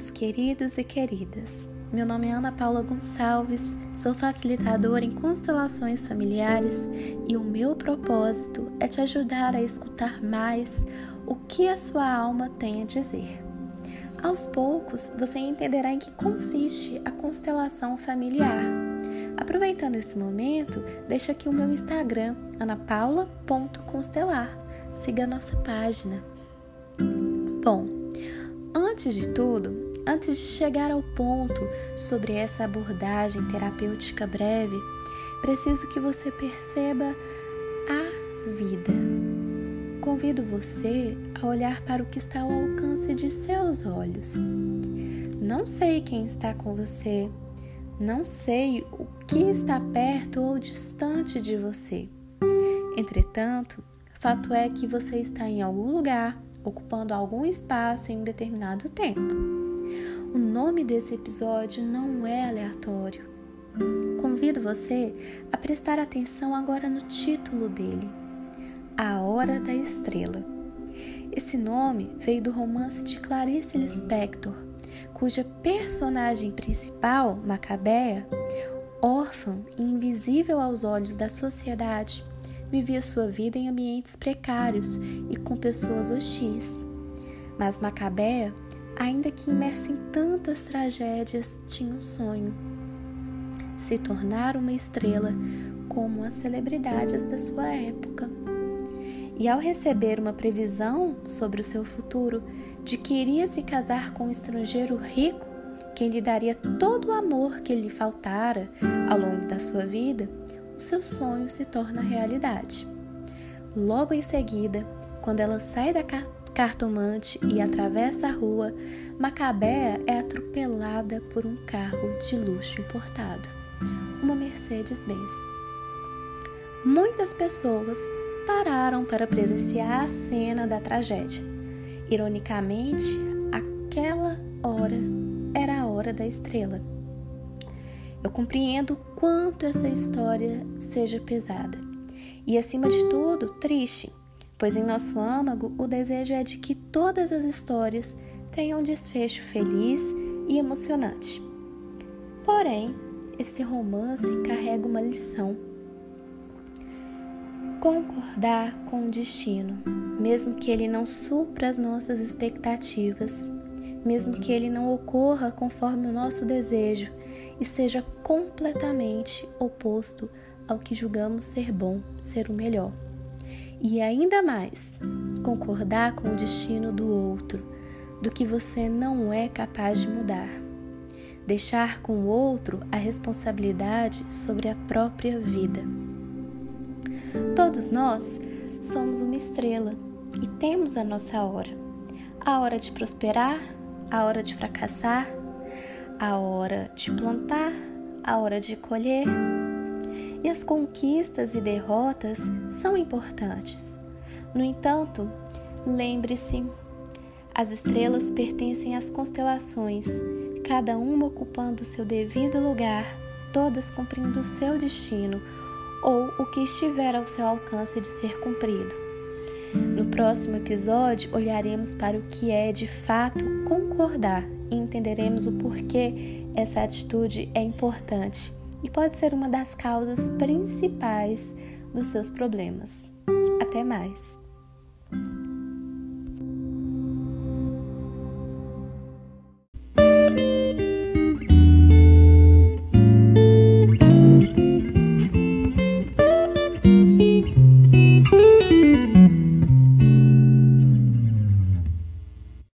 meus queridos e queridas. Meu nome é Ana Paula Gonçalves, sou facilitadora em constelações familiares e o meu propósito é te ajudar a escutar mais o que a sua alma tem a dizer. Aos poucos, você entenderá em que consiste a constelação familiar. Aproveitando esse momento, deixa aqui o meu Instagram, anapaula.constelar. Siga a nossa página. Bom, antes de tudo, antes de chegar ao ponto sobre essa abordagem terapêutica breve, preciso que você perceba a vida. Convido você a olhar para o que está ao alcance de seus olhos. Não sei quem está com você, não sei o que está perto ou distante de você. Entretanto, fato é que você está em algum lugar ocupando algum espaço em um determinado tempo. O nome desse episódio não é aleatório. Convido você a prestar atenção agora no título dele: A Hora da Estrela. Esse nome veio do romance de Clarice Lispector, cuja personagem principal, Macabea, órfã e invisível aos olhos da sociedade, vivia sua vida em ambientes precários e com pessoas hostis. Mas Macabea, ainda que imersa em tantas tragédias, tinha um sonho: se tornar uma estrela como as celebridades da sua época. E ao receber uma previsão sobre o seu futuro de que iria se casar com um estrangeiro rico, quem lhe daria todo o amor que lhe faltara ao longo da sua vida, o seu sonho se torna realidade. Logo em seguida, quando ela sai da cartomante e atravessa a rua, Macabea é atropelada por um carro de luxo importado, uma Mercedes-Benz. Muitas pessoas pararam para presenciar a cena da tragédia. Ironicamente, aquela hora era a hora da estrela. Eu compreendo quanto essa história seja pesada e, acima de tudo, triste, pois em nosso âmago o desejo é de que todas as histórias tenham um desfecho feliz e emocionante. Porém, esse romance carrega uma lição. Concordar com o destino, mesmo que ele não supra as nossas expectativas, mesmo que ele não ocorra conforme o nosso desejo, e seja completamente oposto ao que julgamos ser bom, ser o melhor. E ainda mais, concordar com o destino do outro, do que você não é capaz de mudar. Deixar com o outro a responsabilidade sobre a própria vida. Todos nós somos uma estrela e temos a nossa hora. A hora de prosperar, a hora de fracassar, a hora de plantar, a hora de colher. E as conquistas e derrotas são importantes. No entanto, lembre-se: as estrelas pertencem às constelações, cada uma ocupando seu devido lugar, todas cumprindo o seu destino ou o que estiver ao seu alcance de ser cumprido. No próximo episódio, olharemos para o que é de fato concordar e entenderemos o porquê essa atitude é importante e pode ser uma das causas principais dos seus problemas. Até mais!